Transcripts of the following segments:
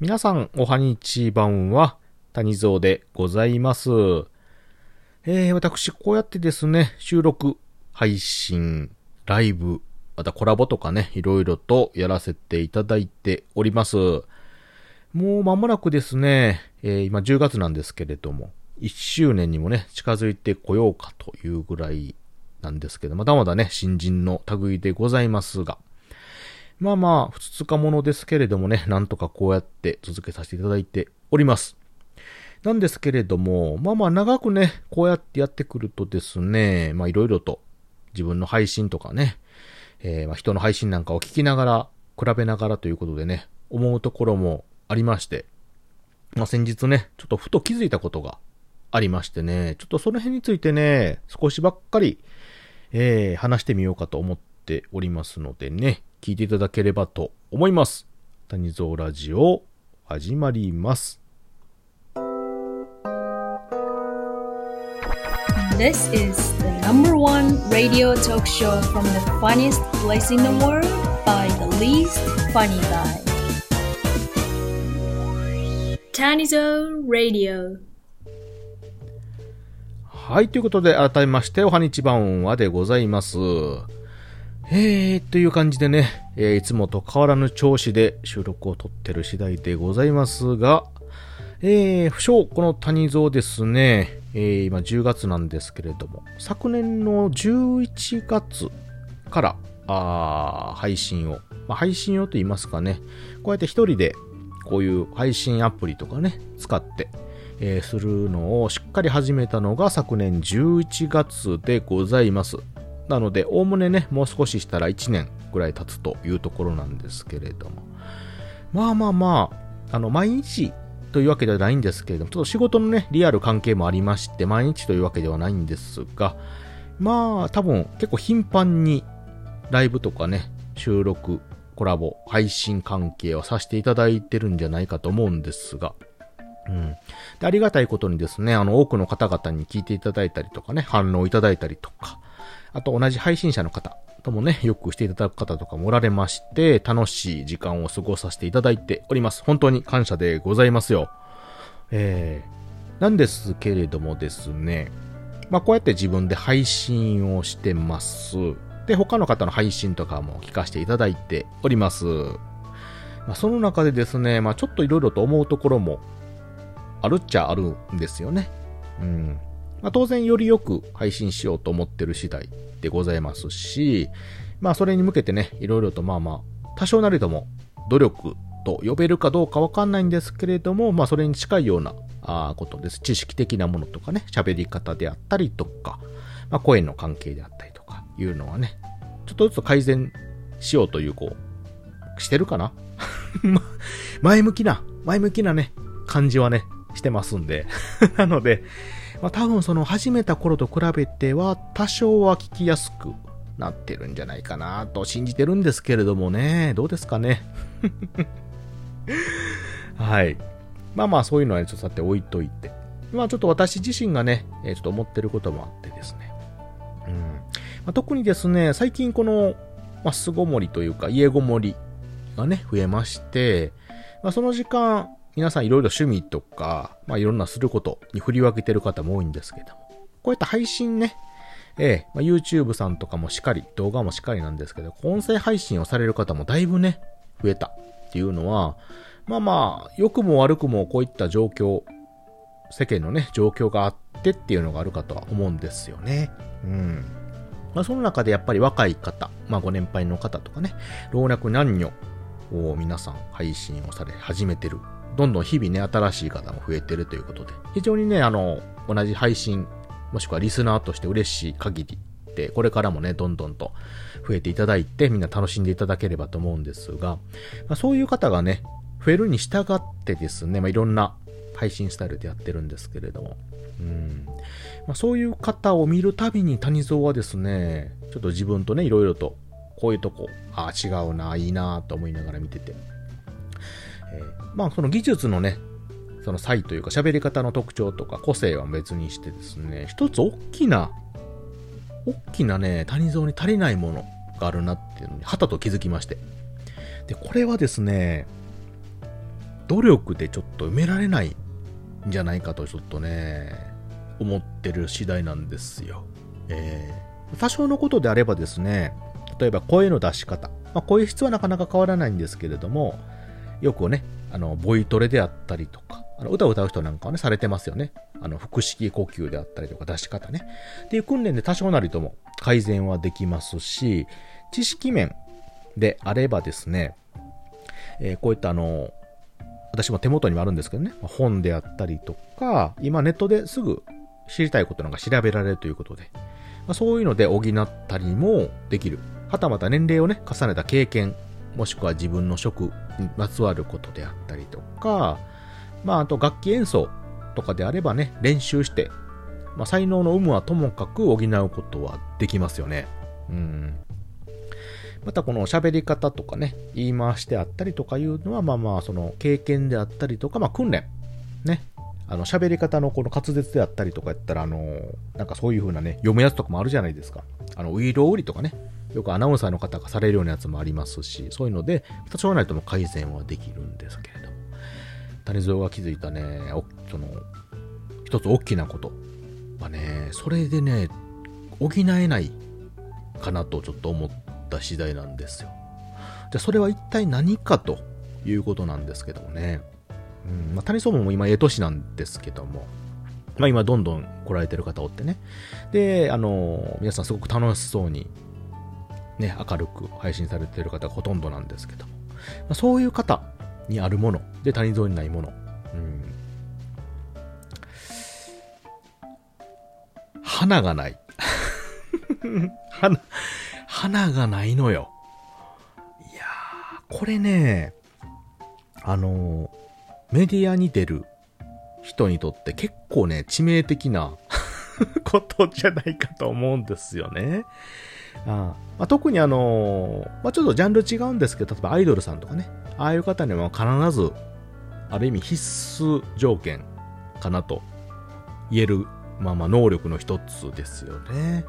皆さん、おはにちばんは、谷蔵でございます。えー、私、こうやってですね、収録、配信、ライブ、またコラボとかね、いろいろとやらせていただいております。もう間もなくですね、えー、今10月なんですけれども、1周年にもね、近づいてこようかというぐらいなんですけど、まだまだね、新人の類でございますが、まあまあ、ふつつかものですけれどもね、なんとかこうやって続けさせていただいております。なんですけれども、まあまあ長くね、こうやってやってくるとですね、まあいろいろと自分の配信とかね、えー、ま人の配信なんかを聞きながら、比べながらということでね、思うところもありまして、まあ先日ね、ちょっとふと気づいたことがありましてね、ちょっとその辺についてね、少しばっかり、えー、話してみようかと思っておりますのでね、聞いていただければと思います。谷蔵ラジオ、始まります。This is the number one radio talk show from the funniest place in the world by the least funny guy. Tanizo Radio. はい、ということで、改めまして、おはにちばんはでございます。えー、という感じでね、えー、いつもと変わらぬ調子で収録を撮ってる次第でございますが、えー、不詳、この谷蔵ですね、えー、今10月なんですけれども、昨年の11月から、あ配信を、まあ、配信をと言いますかね、こうやって一人でこういう配信アプリとかね、使って、えー、するのをしっかり始めたのが昨年11月でございます。なので、おおむねね、もう少ししたら1年ぐらい経つというところなんですけれども。まあまあまあ、あの、毎日というわけではないんですけれども、ちょっと仕事のね、リアル関係もありまして、毎日というわけではないんですが、まあ、多分結構頻繁にライブとかね、収録、コラボ、配信関係をさせていただいてるんじゃないかと思うんですが、うん。で、ありがたいことにですね、あの、多くの方々に聞いていただいたりとかね、反応いただいたりとか、あと同じ配信者の方ともね、よくしていただく方とかもおられまして、楽しい時間を過ごさせていただいております。本当に感謝でございますよ。えー、なんですけれどもですね、まあこうやって自分で配信をしてます。で、他の方の配信とかも聞かせていただいております。まあその中でですね、まあちょっと色々と思うところもあるっちゃあるんですよね。うん。まあ、当然よりよく配信しようと思ってる次第でございますし、まあそれに向けてね、いろいろとまあまあ、多少なりとも努力と呼べるかどうかわかんないんですけれども、まあそれに近いようなあことです。知識的なものとかね、喋り方であったりとか、まあ声の関係であったりとかいうのはね、ちょっとずつ改善しようという、こう、してるかな？前向きな、前向きなね、感じはね、してますんで なので、まあ、多分その始めた頃と比べては多少は聞きやすくなってるんじゃないかなと信じてるんですけれどもね、どうですかね。はい。まあまあそういうのはちょっとさて置いといて。まあちょっと私自身がね、ちょっと思ってることもあってですね。うん。まあ、特にですね、最近この、まあ、巣ごもりというか家ごもりがね、増えまして、まあその時間、皆さんいろいろ趣味とか、まあいろんなすることに振り分けてる方も多いんですけども、こうやって配信ね、ええまあ、YouTube さんとかもしっかり、動画もしっかりなんですけど、音声配信をされる方もだいぶね、増えたっていうのは、まあまあ、良くも悪くもこういった状況、世間のね、状況があってっていうのがあるかとは思うんですよね。うん。まあその中でやっぱり若い方、まあご年配の方とかね、老若男女を皆さん配信をされ始めてるどんどん日々ね、新しい方も増えてるということで、非常にね、あの、同じ配信、もしくはリスナーとして嬉しい限りで、これからもね、どんどんと増えていただいて、みんな楽しんでいただければと思うんですが、まあ、そういう方がね、増えるに従ってですね、まあ、いろんな配信スタイルでやってるんですけれども、うん。まあ、そういう方を見るたびに谷蔵はですね、ちょっと自分とね、いろいろと、こういうとこ、ああ、違うな、いいな、と思いながら見てて、えー、まあその技術のね、その差異というか喋り方の特徴とか個性は別にしてですね、一つ大きな、大きなね、谷蔵に足りないものがあるなっていうのに、はたと気づきまして。で、これはですね、努力でちょっと埋められないんじゃないかとちょっとね、思ってる次第なんですよ。えー、多少のことであればですね、例えば声の出し方、まあ、声質はなかなか変わらないんですけれども、よくね、あの、ボイトレであったりとか、あの歌を歌う人なんかはね、されてますよね。あの、腹式呼吸であったりとか出し方ね。っていう訓練で多少なりとも改善はできますし、知識面であればですね、えー、こういったあの、私も手元にもあるんですけどね、本であったりとか、今ネットですぐ知りたいことなんか調べられるということで、まあ、そういうので補ったりもできる。はたまた年齢をね、重ねた経験、もしくは自分の職にまつわることであったりとか、まあ、あと楽器演奏とかであればね、練習して、まあ、才能の有無はともかく補うことはできますよね。うん。またこの喋り方とかね、言い回しであったりとかいうのは、まあまあ、その経験であったりとか、まあ訓練。ね。あの、喋り方のこの滑舌であったりとかやったら、あの、なんかそういう風なね、読むやつとかもあるじゃないですか。あの、ウィールオーリとかね、よくアナウンサーの方がされるようなやつもありますし、そういうので、多少ないとも改善はできるんですけれども。谷蔵が気づいたね、その、一つ大きなことはね、それでね、補えないかなとちょっと思った次第なんですよ。じゃあそれは一体何かということなんですけどもね。うんまあ、谷総も今、ええ年なんですけども、まあ今どんどん来られてる方おってね。で、あの、皆さんすごく楽しそうに、ね、明るく配信されている方がほとんどなんですけども、まあ、そういう方にあるもの、で、谷蔵にないもの、うん。花がない。花、花がないのよ。いやー、これね、あのメディアに出る人にとって結構ね、致命的な ことじゃないかと思うんですよね。あまあ、特にあのまあ、ちょっとジャンル違うんですけど、例えばアイドルさんとかね、ああいう方には必ず、ある意味必須条件かなと言える、まあまあ能力の一つですよね。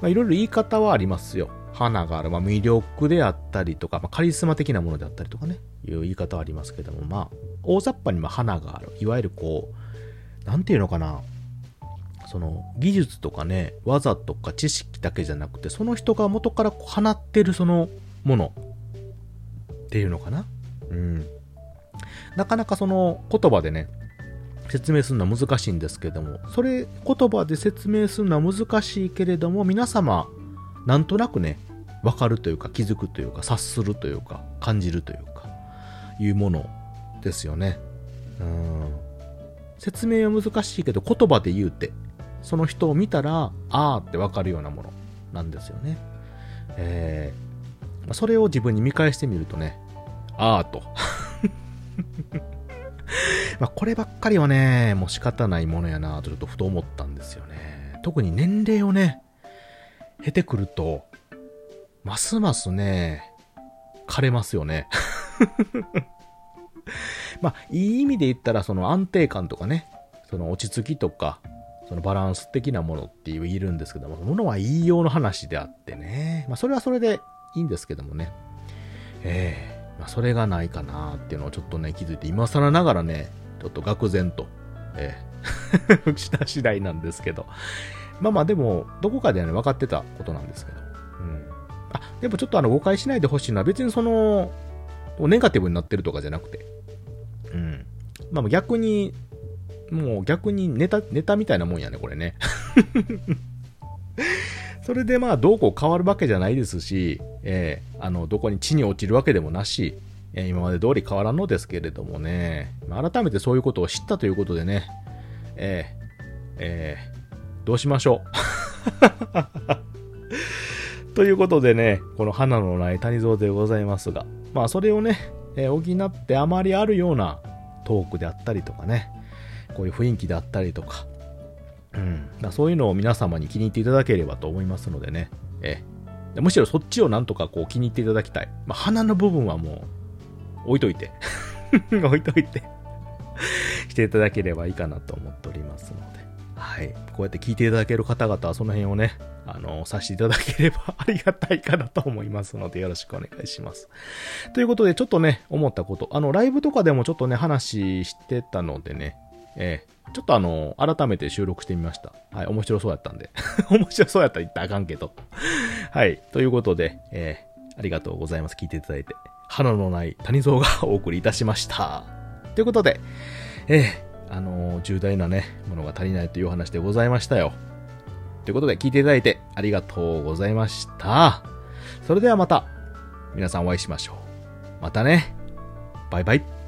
まあいろいろ言い方はありますよ。花がある、まあ魅力であったりとか、まあカリスマ的なものであったりとかね、いう言い方はありますけども、まあ大雑把にまあ花がある。いわゆるこう、なんていうのかな。その技術とかね、技とか知識だけじゃなくて、その人が元から放ってるそのものっていうのかな。うん。なかなかその言葉でね、説明するのは難しいんですけども、それ言葉で説明するのは難しいけれども、皆様、なんとなくね、わかるというか気づくというか察するというか感じるというか、いうものですよね。うん。説明は難しいけど言葉で言うて、その人を見たら、あーってわかるようなものなんですよね。えー、それを自分に見返してみるとね、あーと。まあこればっかりはね、もう仕方ないものやなとちょっとふと思ったんですよね。特に年齢をね、経てくると、ますますね、枯れますよね。まあ、いい意味で言ったら、その安定感とかね、その落ち着きとか、そのバランス的なものって言えるんですけども、ものは言いようの話であってね、まあ、それはそれでいいんですけどもね、ええ。ー、まあ、それがないかなっていうのをちょっとね、気づいて、今更ながらね、ちょっと愕然と、ええ。ー、した次第なんですけど、まあまあでも、どこかでね、分かってたことなんですけど、うん。あ、でもちょっとあの、誤解しないでほしいのは、別にその、ネガティブになってるとかじゃなくて、うん。まあ逆に、もう逆にネタ、ネタみたいなもんやね、これね。それでまあ、どうこう変わるわけじゃないですし、えー、あの、どこに地に落ちるわけでもなし、えー、今まで通り変わらんのですけれどもね、改めてそういうことを知ったということでね、えー、えー、どうしましょう。ということでね、この花のない谷蔵でございますが、まあそれをね、え、補ってあまりあるようなトークであったりとかね、こういう雰囲気であったりとか、うん、だそういうのを皆様に気に入っていただければと思いますのでね、えー、むしろそっちをなんとかこう気に入っていただきたい。まあ、鼻の部分はもう置いといて。置いといて。していただければいいかなと思っておりますので、はい。こうやって聞いていただける方々はその辺をね、あの、させていただければありがたいかなと思いますので、よろしくお願いします。ということで、ちょっとね、思ったこと、あの、ライブとかでもちょっとね、話してたのでね、えー、ちょっとあの、改めて収録してみました。はい、面白そうやったんで。面白そうやったら言ったらあかんけど。はい、ということで、えー、ありがとうございます。聞いていただいて。花のない谷蔵がお送りいたしました。ということで、えー、あの重大なね、ものが足りないというお話でございましたよ。ということで、聞いていただいてありがとうございました。それではまた、皆さんお会いしましょう。またね。バイバイ。